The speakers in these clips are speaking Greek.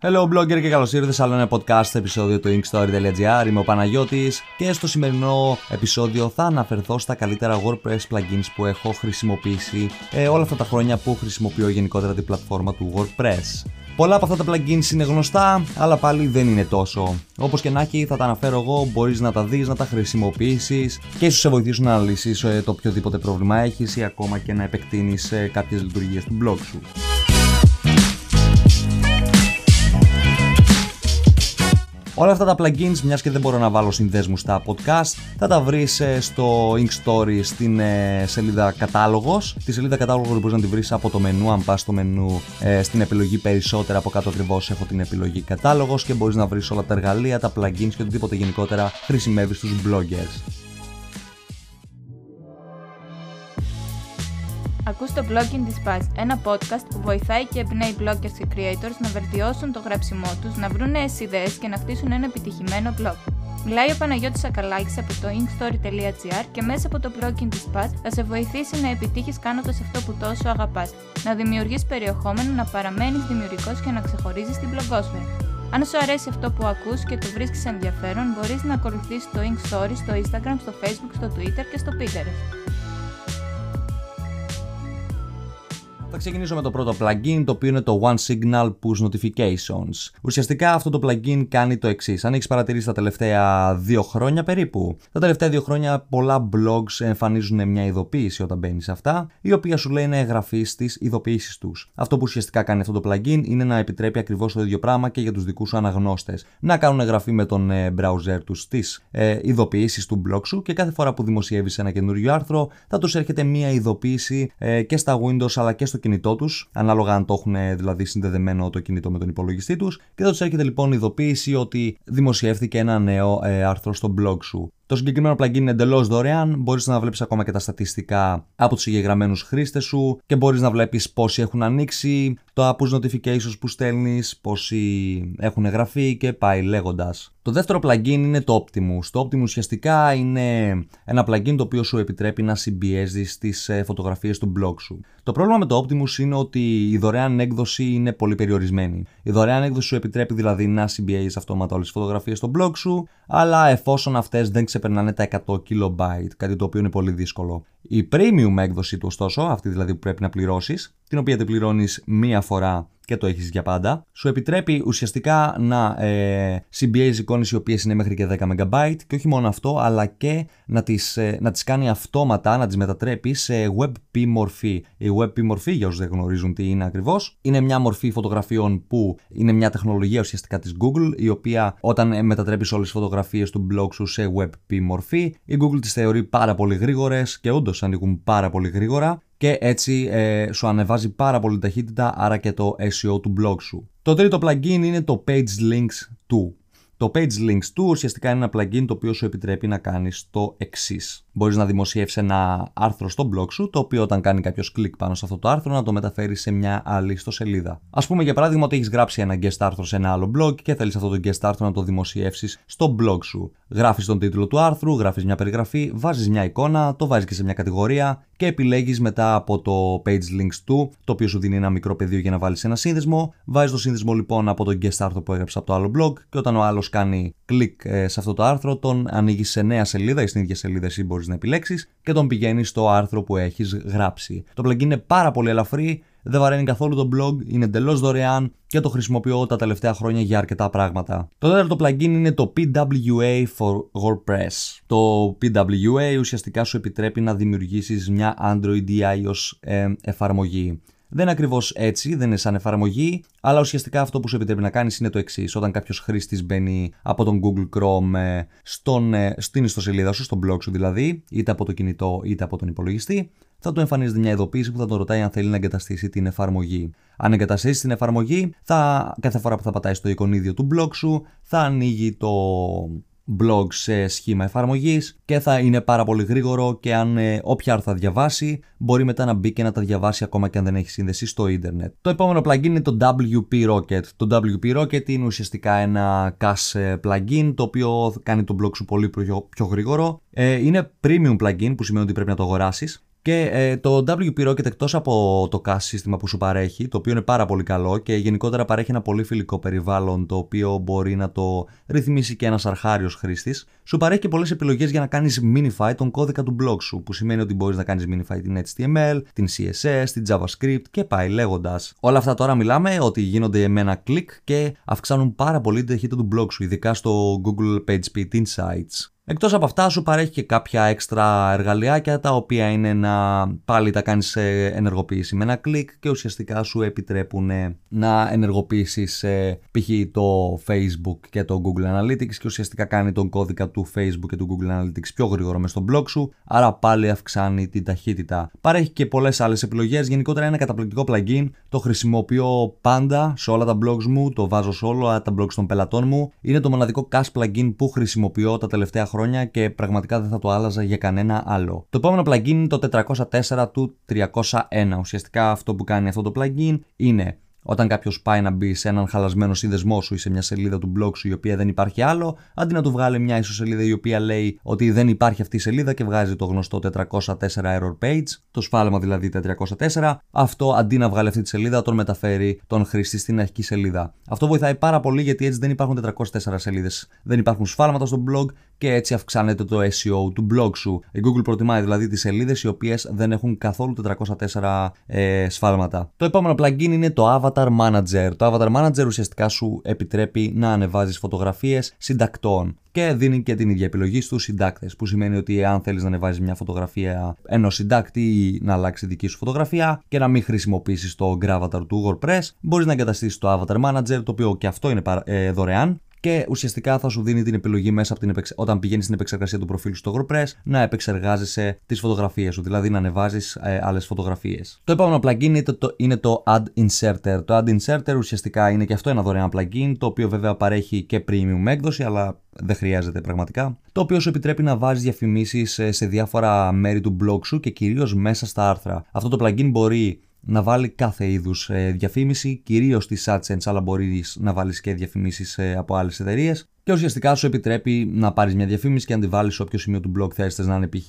Hello blogger και καλώς ήρθες σε άλλο ένα podcast επεισόδιο του inkstory.gr Είμαι ο Παναγιώτης και στο σημερινό επεισόδιο θα αναφερθώ στα καλύτερα WordPress plugins που έχω χρησιμοποιήσει ε, όλα αυτά τα χρόνια που χρησιμοποιώ γενικότερα την πλατφόρμα του WordPress. Πολλά από αυτά τα plugins είναι γνωστά, αλλά πάλι δεν είναι τόσο. Όπως και να έχει, θα τα αναφέρω εγώ, μπορείς να τα δεις, να τα χρησιμοποιήσεις και ίσως σε βοηθήσουν να λύσεις ε, το οποιοδήποτε πρόβλημα έχεις ή ακόμα και να επεκτείνεις ε, κάποιες λειτουργίες του blog σου. Όλα αυτά τα plugins, μιας και δεν μπορώ να βάλω συνδέσμους στα podcast, θα τα βρεις ε, στο Ink Story στην ε, σελίδα κατάλογος. Τη σελίδα κατάλογος μπορείς να τη βρεις από το μενού, αν πας στο μενού ε, στην επιλογή περισσότερα από κάτω ακριβώς έχω την επιλογή κατάλογος και μπορείς να βρεις όλα τα εργαλεία, τα plugins και οτιδήποτε γενικότερα χρησιμεύει στους bloggers. Ακούς το Blogging Dispatch, ένα podcast που βοηθάει και εμπνέει bloggers και creators να βελτιώσουν το γράψιμό τους, να βρουν νέες ιδέες και να χτίσουν ένα επιτυχημένο blog. Μιλάει ο Παναγιώτης Ακαλάκης από το inkstory.gr και μέσα από το Blogging Dispatch θα σε βοηθήσει να επιτύχεις κάνοντας αυτό που τόσο αγαπάς, να δημιουργείς περιεχόμενο, να παραμένεις δημιουργικός και να ξεχωρίζεις την blogosfera. Αν σου αρέσει αυτό που ακούς και το βρίσκεις ενδιαφέρον, μπορείς να ακολουθήσεις το Inkstory στο Instagram, στο Facebook, στο Twitter και στο Pinterest. Θα ξεκινήσω με το πρώτο plugin, το οποίο είναι το One Signal Push Notifications. Ουσιαστικά αυτό το plugin κάνει το εξής. Αν έχεις παρατηρήσει τα τελευταία δύο χρόνια περίπου, τα τελευταία δύο χρόνια πολλά blogs εμφανίζουν μια ειδοποίηση όταν μπαίνεις σε αυτά, η οποία σου λέει να εγγραφείς στι ειδοποιήσεις τους. Αυτό που ουσιαστικά κάνει αυτό το plugin είναι να επιτρέπει ακριβώς το ίδιο πράγμα και για τους δικούς σου αναγνώστες. Να κάνουν εγγραφή με τον ε, browser τους στις ε, ειδοποιήσεις του blog σου και κάθε φορά που δημοσιεύεις ένα καινούριο άρθρο θα τους έρχεται μια ειδοποίηση ε, και στα Windows αλλά και στο κινητό τους, ανάλογα αν το έχουν δηλαδή συνδεδεμένο το κινητό με τον υπολογιστή τους, και θα τους έρχεται λοιπόν ειδοποίηση ότι δημοσιεύθηκε ένα νέο ε, άρθρο στο blog σου. Το συγκεκριμένο plugin είναι εντελώς δωρεάν. Μπορείς να βλέπεις ακόμα και τα στατιστικά από τους συγκεκριμένου χρήστες σου και μπορείς να βλέπεις πόσοι έχουν ανοίξει, το push notifications που στέλνεις, πόσοι έχουν εγγραφεί και πάει λέγοντας. Το δεύτερο plugin είναι το Optimus. Το Optimus ουσιαστικά είναι ένα plugin το οποίο σου επιτρέπει να συμπιέζεις τις ε, φωτογραφίες του blog σου. Το πρόβλημα με το Optimus είναι ότι η δωρεάν έκδοση είναι πολύ περιορισμένη. Η δωρεάν έκδοση σου επιτρέπει δηλαδή να συμπιέζεις αυτόματα όλες τις φωτογραφίες στο blog σου, αλλά εφόσον αυτές δεν ξεπερνάνε τα 100 KB, κάτι το οποίο είναι πολύ δύσκολο. Η premium έκδοση του ωστόσο, αυτή δηλαδή που πρέπει να πληρώσεις, την οποία την πληρώνεις μία φορά και το έχεις για πάντα, σου επιτρέπει ουσιαστικά να ε, συμπιέζεις εικόνες οι οποίες είναι μέχρι και 10 MB και όχι μόνο αυτό, αλλά και να τις, ε, να τις κάνει αυτόματα, να τις μετατρέπει σε WebP μορφή. Η WebP μορφή, για όσους δεν γνωρίζουν τι είναι ακριβώς, είναι μια μορφή φωτογραφιών που είναι μια τεχνολογία ουσιαστικά της Google, η οποία όταν ε, μετατρέπεις όλες τις φωτογραφίες του blog σου σε WebP μορφή, η Google τις θεωρεί πάρα πολύ γρήγορες και όντως ανοίγουν πάρα πολύ γρήγορα και έτσι ε, σου ανεβάζει πάρα πολύ ταχύτητα άρα και το SEO του blog σου. Το τρίτο plugin είναι το Page Links 2. Το Page Links 2 ουσιαστικά είναι ένα plugin το οποίο σου επιτρέπει να κάνεις το εξής. Μπορείς να δημοσιεύσει ένα άρθρο στο blog σου, το οποίο όταν κάνει κάποιος κλικ πάνω σε αυτό το άρθρο να το μεταφέρεις σε μια άλλη ιστοσελίδα. Α πούμε για παράδειγμα ότι έχεις γράψει ένα guest άρθρο σε ένα άλλο blog και θέλεις αυτό το guest άρθρο να το δημοσιεύσεις στο blog σου. Γράφεις τον τίτλο του άρθρου, γράφεις μια περιγραφή, βάζεις μια εικόνα, το βάζεις και σε μια κατηγορία και επιλέγεις μετά από το page links του, το οποίο σου δίνει ένα μικρό πεδίο για να βάλεις ένα σύνδεσμο. Βάζεις το σύνδεσμο λοιπόν από το guest άρθρο που έγραψες από το άλλο blog και όταν ο άλλος κάνει κλικ ε, σε αυτό το άρθρο, τον ανοίγει σε νέα σελίδα ή στην ίδια σελίδα εσύ μπορείς να επιλέξεις και τον πηγαίνεις στο άρθρο που έχεις γράψει. Το plugin είναι πάρα πολύ ελαφρύ, δεν βαραίνει καθόλου το blog, είναι εντελώς δωρεάν και το χρησιμοποιώ τα τελευταία χρόνια για αρκετά πράγματα. Το τέταρτο plugin είναι το PWA for WordPress. Το PWA ουσιαστικά σου επιτρέπει να δημιουργήσεις μια Android ή iOS ε, εφαρμογή. Δεν είναι ακριβώς έτσι, δεν είναι σαν εφαρμογή, αλλά ουσιαστικά αυτό που σου επιτρέπει να κάνεις είναι το εξής. Όταν κάποιος χρήστης μπαίνει από τον Google Chrome ε, στον, ε, στην ιστοσελίδα σου, στο blog σου δηλαδή, είτε από το κινητό είτε από τον υπολογιστή, θα του εμφανίζεται μια ειδοποίηση που θα τον ρωτάει αν θέλει να εγκαταστήσει την εφαρμογή. Αν εγκαταστήσει την εφαρμογή, θα, κάθε φορά που θα πατάει στο εικονίδιο του blog σου, θα ανοίγει το blog σε σχήμα εφαρμογής και θα είναι πάρα πολύ γρήγορο και αν ε, όποια άρθρα διαβάσει μπορεί μετά να μπει και να τα διαβάσει ακόμα και αν δεν έχει σύνδεση στο ίντερνετ. Το επόμενο plugin είναι το WP Rocket. Το WP Rocket είναι ουσιαστικά ένα cache ε, plugin το οποίο κάνει το blog σου πολύ πιο, πιο γρήγορο. Ε, είναι premium plugin που σημαίνει ότι πρέπει να το αγοράσεις Και ε, το WP Rocket εκτός από το CAS σύστημα που σου παρέχει, το οποίο είναι πάρα πολύ καλό και γενικότερα παρέχει ένα πολύ φιλικό περιβάλλον το οποίο μπορεί να το ρυθμίσει και ένας αρχάριος χρήστης, σου παρέχει και πολλές επιλογές για να κάνεις minify τον κώδικα του blog σου, που σημαίνει ότι μπορείς να κάνεις minify την HTML, την CSS, την JavaScript και πάει λέγοντας. Όλα αυτά τώρα μιλάμε ότι γίνονται με ένα κλικ και αυξάνουν πάρα πολύ την ταχύτητα του blog σου, ειδικά στο Google PageSpeed Insights. Εκτός από αυτά σου παρέχει και κάποια έξτρα εργαλειάκια τα οποία είναι να πάλι τα κάνεις σε ενεργοποίηση με ένα κλικ και ουσιαστικά σου επιτρέπουν να ενεργοποιήσεις π.χ. το Facebook και το Google Analytics και ουσιαστικά κάνει τον κώδικα του Facebook και του Google Analytics πιο γρήγορο μες στο blog σου. Άρα πάλι αυξάνει την ταχύτητα. Παρέχει και πολλές άλλες επιλογές, γενικότερα είναι ένα καταπληκτικό plugin, το χρησιμοποιώ πάντα σε όλα τα blogs μου, το βάζω σε όλα τα blogs των πελατών μου, είναι το μοναδικό cash plugin που χρησιμοποιώ τα τελευταία χρόνια χρόνια και πραγματικά δεν θα το άλλαζα για κανένα άλλο. Το επόμενο plugin είναι το 404 του 301. Ουσιαστικά αυτό που κάνει αυτό το plugin είναι όταν κάποιος πάει να μπει σε έναν χαλασμένο σύνδεσμό σου ή σε μια σελίδα του blog σου η οποία δεν υπάρχει άλλο, αντί να του βγάλει μια ισοσελίδα η οποία λέει ότι δεν υπάρχει αυτή η σελίδα και βγάζει το γνωστό 404 error page, το σφάλμα δηλαδή 404, αυτό αντί να βγάλει αυτή τη σελίδα τον μεταφέρει τον χρήστη στην αρχική σελίδα. Αυτό βοηθάει πάρα πολύ γιατί έτσι δεν υπάρχουν 404 σελίδες, δεν υπάρχουν σφάλματα στο blog και έτσι αυξάνεται το SEO του blog σου. Η Google προτιμάει δηλαδή τις σελίδες οι οποίες δεν έχουν καθόλου 404 ε, σφάλματα. Το επόμενο plugin είναι το Avatar Avatar Manager. Το Avatar Manager ουσιαστικά σου επιτρέπει να ανεβάζεις φωτογραφίες συντακτών και δίνει και την ίδια επιλογή στους συντάκτες που σημαίνει ότι αν θέλεις να ανεβάζεις μια φωτογραφία ενός συντάκτη ή να αλλάξει δική σου φωτογραφία και να μην χρησιμοποιήσεις το Gravatar του WordPress μπορείς να εγκαταστήσεις το Avatar Manager το οποίο και αυτό είναι ε, δωρεάν και ουσιαστικά θα σου δίνει την επιλογή μέσα από την επεξ... όταν πηγαίνεις στην επεξεργασία του προφίλ στο WordPress να επεξεργάζεσαι τις φωτογραφίες σου, δηλαδή να ανεβάζεις ε, άλλες φωτογραφίες. Το επόμενο plugin είναι το, είναι το Add Inserter. Το Add Inserter ουσιαστικά είναι και αυτό ένα δωρεάν plugin, το οποίο βέβαια παρέχει και premium έκδοση, αλλά δεν χρειάζεται πραγματικά. Το οποίο σου επιτρέπει να βάζεις διαφημίσεις σε διάφορα μέρη του blog σου και κυρίως μέσα στα άρθρα. Αυτό το plugin μπορεί να βάλει κάθε είδους ε, διαφήμιση, κυρίως τη AdSense, αλλά μπορείς να βάλεις και διαφημίσεις ε, από άλλες εταιρείες. Και ουσιαστικά σου επιτρέπει να πάρεις μια διαφήμιση και να τη βάλεις σε όποιο σημείο του blog θες. Να είναι π.χ.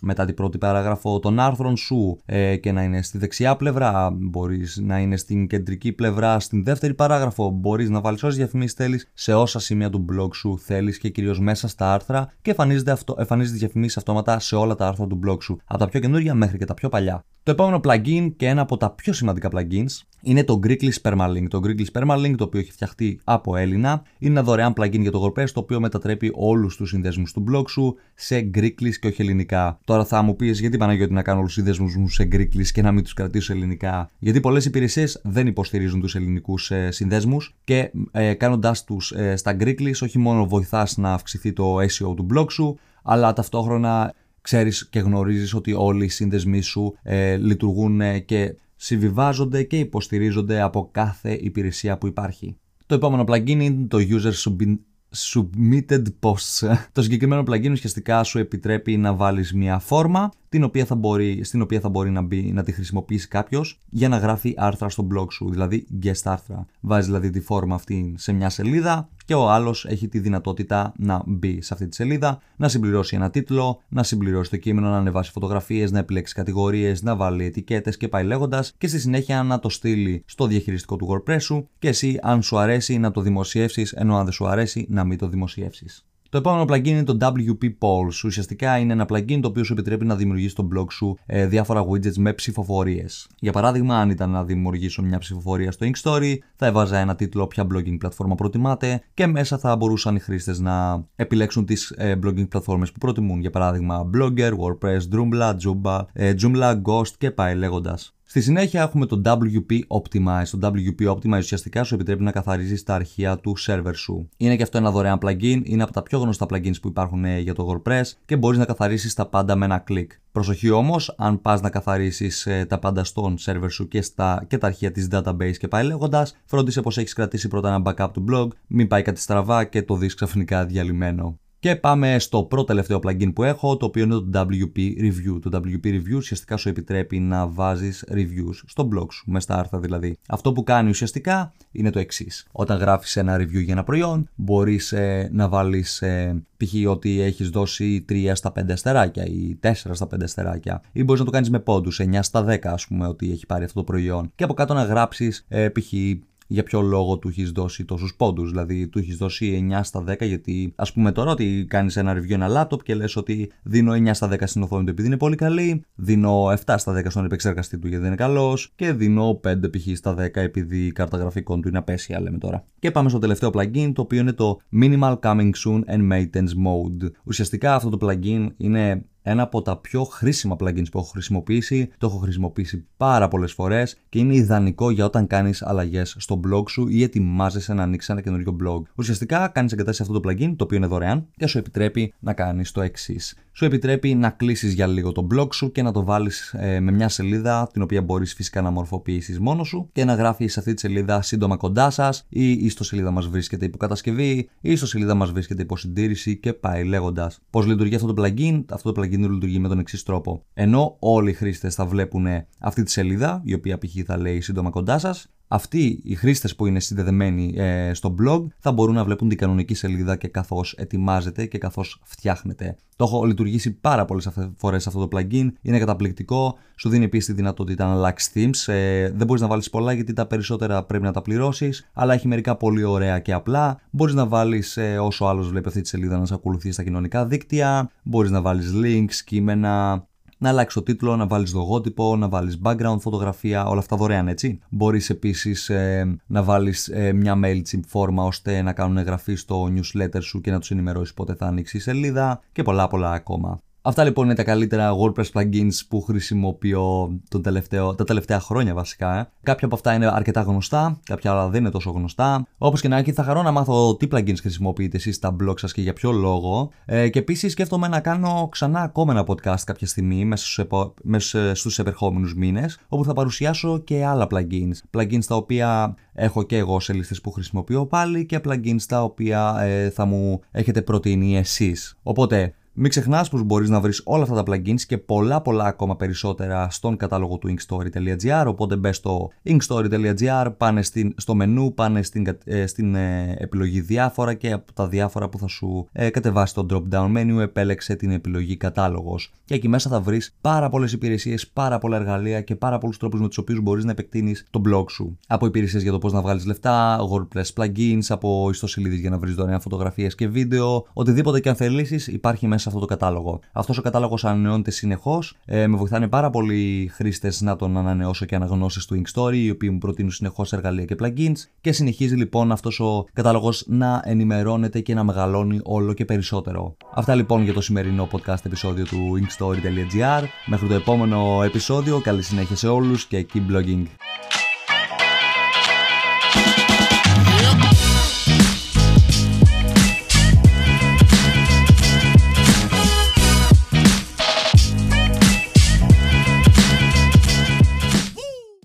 μετά την πρώτη παράγραφο των άρθρων σου ε, και να είναι στη δεξιά πλευρά, μπορείς να είναι στην κεντρική πλευρά, στην δεύτερη παράγραφο, μπορείς να βάλεις όσε διαφημίσεις θέλεις σε όσα σημεία του blog σου θέλεις και κυρίως μέσα στα άρθρα. Και εμφανίζεται, αυτό, εμφανίζεται διαφημίσει αυτόματα σε όλα τα άρθρα του blog σου, από τα πιο καινούργια μέχρι και τα πιο παλιά. Το επόμενο plugin και ένα από τα πιο σημαντικά plugins είναι το Greekly Permalink. Το Greekly Permalink, το οποίο έχει φτιαχτεί από Έλληνα, είναι ένα δωρεάν plugin για το WordPress, το οποίο μετατρέπει όλους τους συνδέσμους του blog σου σε Greekly και όχι ελληνικά. Τώρα θα μου πεις γιατί Παναγιώτη να κάνω όλους τους συνδέσμους μου σε Greekly και να μην τους κρατήσω ελληνικά; Γιατί πολλές υπηρεσίες δεν υποστηρίζουν τους ελληνικούς ε, συνδέσμους και ε, κάνοντάς τους ε, στα Greekly, όχι μόνο βοηθάς να αυξηθεί το SEO του blog σου, αλλά ταυτόχρονα ξέρεις και γνωρίζεις ότι όλοι οι σύνδεσμοί σου ε, λειτουργούν και συμβιβάζονται και υποστηρίζονται από κάθε υπηρεσία που υπάρχει. Το επόμενο plugin είναι το User Submitted Posts. Το συγκεκριμένο plugin ουσιαστικά σου επιτρέπει να βάλεις μια φόρμα την οποία θα μπορεί, στην οποία θα μπορεί να, μπει, να τη χρησιμοποιήσει κάποιος για να γράφει άρθρα στο blog σου, δηλαδή guest άρθρα. Βάζεις δηλαδή τη φόρμα αυτή σε μια σελίδα και ο άλλος έχει τη δυνατότητα να μπει σε αυτή τη σελίδα, να συμπληρώσει ένα τίτλο, να συμπληρώσει το κείμενο, να ανεβάσει φωτογραφίες, να επιλέξει κατηγορίες, να βάλει ετικέτες και πάει λέγοντας και στη συνέχεια να το στείλει στο διαχειριστικό του WordPress σου και εσύ αν σου αρέσει να το δημοσιεύσεις, ενώ αν δεν σου αρέσει να μην το δημοσιεύσεις. Το επόμενο plugin είναι το WP Polls. Ουσιαστικά είναι ένα plugin το οποίο σου επιτρέπει να δημιουργήσεις στο blog σου ε, διάφορα widgets με ψηφοφορίες. Για παράδειγμα, αν ήταν να δημιουργήσω μια ψηφοφορία στο Inkstory, θα έβαζα ένα τίτλο ποια blogging πλατφόρμα προτιμάτε και μέσα θα μπορούσαν οι χρήστες να επιλέξουν τις ε, blogging πλατφόρμες που προτιμούν. Για παράδειγμα, Blogger, WordPress, Joomla, Joomla, ε, Joomla Ghost και πάει λέγοντας. Στη συνέχεια έχουμε το WP Optimize. Το WP Optimize ουσιαστικά σου επιτρέπει να καθαρίζεις τα αρχεία του server σου. Είναι και αυτό ένα δωρεάν plugin, είναι από τα πιο γνωστά plugins που υπάρχουν ε, για το WordPress και μπορείς να καθαρίσει τα πάντα με ένα κλικ. Προσοχή όμως, αν πας να καθαρίσει ε, τα πάντα στον server σου και, στα, και τα αρχεία της database και πάει λέγοντας, φρόντισε πως έχεις κρατήσει πρώτα ένα backup του blog, μην πάει κάτι στραβά και το δεις ξαφνικά διαλυμένο. Και πάμε στο πρώτο τελευταίο plugin που έχω, το οποίο είναι το WP Review. Το WP Review ουσιαστικά σου επιτρέπει να βάζεις reviews στο blog σου, μέσα στα άρθρα δηλαδή. Αυτό που κάνει ουσιαστικά είναι το εξής. Όταν γράφεις ένα review για ένα προϊόν, μπορείς ε, να βάλεις ε, π.χ. ότι έχεις δώσει 3 στα 5 αστεράκια ή 4 στα 5 αστεράκια ή μπορείς να το κάνεις με πόντους, 9 στα 10 ας πούμε ότι έχει πάρει αυτό το προϊόν και από κάτω να γράψεις ε, π.χ για ποιο λόγο του έχεις δώσει τόσους πόντους. Δηλαδή, του έχεις δώσει 9 στα 10, γιατί ας πούμε τώρα ότι κάνεις ένα review ένα laptop και λες ότι δίνω 9 στα 10 στην οθόνη του επειδή είναι πολύ καλή, δίνω 7 στα 10 στον επεξεργαστή του γιατί δεν είναι καλός και δίνω 5 π.χ. στα 10 επειδή η κάρτα γραφικών του είναι απέσια, λέμε τώρα. Και πάμε στο τελευταίο plugin, το οποίο είναι το Minimal Coming Soon and Maintenance Mode. Ουσιαστικά αυτό το plugin είναι ένα από τα πιο χρήσιμα plugins που έχω χρησιμοποιήσει. Το έχω χρησιμοποιήσει πάρα πολλές φορές και είναι ιδανικό για όταν κάνεις αλλαγές στο blog σου ή ετοιμάζεσαι να ανοίξεις ένα καινούριο blog. Ουσιαστικά κάνεις εγκατάσταση αυτό το plugin, το οποίο είναι δωρεάν και σου επιτρέπει να κάνεις το εξής σου επιτρέπει να κλείσεις για λίγο το blog σου και να το βάλεις ε, με μια σελίδα την οποία μπορείς φυσικά να μορφοποιήσεις μόνος σου και να γράφεις σε αυτή τη σελίδα σύντομα κοντά σας ή η σελίδα μας βρίσκεται υποκατασκευή ή στο σελίδα μας βρίσκεται υποσυντήρηση και πάει λέγοντας. Πώς λειτουργεί αυτό το plugin, αυτό το plugin λειτουργεί με τον εξής τρόπο. Ενώ όλοι οι χρήστες θα βλέπουν αυτή τη σελίδα, η οποία π.χ. θα λέει σύντομα κοντά σας, αυτοί οι χρήστες που είναι συνδεδεμένοι ε, στο blog θα μπορούν να βλέπουν την κανονική σελίδα και καθώς ετοιμάζεται και καθώς φτιάχνεται. Το έχω λειτουργήσει πάρα πολλές φορές αυτό το plugin. Είναι καταπληκτικό. Σου δίνει επίσης τη δυνατότητα να αλλάξεις themes. Ε, δεν μπορείς να βάλεις πολλά γιατί τα περισσότερα πρέπει να τα πληρώσεις. Αλλά έχει μερικά πολύ ωραία και απλά. Μπορείς να βάλεις ε, όσο άλλος βλέπει αυτή τη σελίδα να σε ακολουθεί στα κοινωνικά δίκτυα. Μπορείς να βάλεις links, κείμενα, να αλλάξει το τίτλο, να βάλεις λογότυπο, να βάλεις background φωτογραφία, όλα αυτά δωρεάν έτσι. Μπορείς επίσης ε, να βάλεις ε, μια MailChimp φόρμα ώστε να κάνουν εγγραφή στο newsletter σου και να τους ενημερώσεις πότε θα ανοίξει η σελίδα και πολλά πολλά ακόμα. Αυτά λοιπόν είναι τα καλύτερα WordPress plugins που χρησιμοποιώ τον τελευταίο, τα τελευταία χρόνια βασικά. Ε. Κάποια από αυτά είναι αρκετά γνωστά, κάποια άλλα δεν είναι τόσο γνωστά. Όπως και να έχει, θα χαρώ να μάθω τι plugins χρησιμοποιείτε εσείς στα blog σας και για ποιο λόγο. Ε, και επίσης σκέφτομαι να κάνω ξανά ακόμα ένα podcast κάποια στιγμή μέσα στους επο... στους επερχόμενους μήνες, όπου θα παρουσιάσω και άλλα plugins. Plugins τα οποία έχω και εγώ σε λίστες που χρησιμοποιώ πάλι και plugins τα οποία ε, θα μου έχετε προτείνει εσείς. Οπότε μην ξεχνάς πως μπορείς να βρεις όλα αυτά τα plugins και πολλά πολλά ακόμα περισσότερα στον κατάλογο του inkstory.gr. Οπότε μπες στο inkstory.gr, πάνε στην, στο μενού, πάνε στην, ε, στην ε, επιλογή διάφορα και από τα διάφορα που θα σου ε, κατεβάσει το drop down menu, επέλεξε την επιλογή κατάλογος. Και εκεί μέσα θα βρεις πάρα πολλές υπηρεσίες, πάρα πολλά εργαλεία και πάρα πολλούς τρόπους με τους οποίους μπορείς να επεκτείνεις το blog σου. Από υπηρεσίες για το πώς να βγάλεις λεφτά, WordPress plugins, από ιστοσελίδες για να βρεις δωρεάν φωτογραφίες και βίντεο, οτιδήποτε και αν θελήσεις υπάρχει μέσα αυτό το κατάλογο. Αυτός ο κατάλογος ανανεώνεται συνεχώς. Ε, με βοηθάνε πάρα πολλοί χρήστες να τον ανανεώσω και αναγνώσεις του Inkstory, οι οποίοι μου προτείνουν συνεχώς εργαλεία και plugins. Και συνεχίζει λοιπόν αυτός ο κατάλογος να ενημερώνεται και να μεγαλώνει όλο και περισσότερο. Αυτά λοιπόν για το σημερινό podcast επεισόδιο του inkstory.gr. Μέχρι το επόμενο επεισόδιο, καλή συνέχεια σε όλους και keep blogging.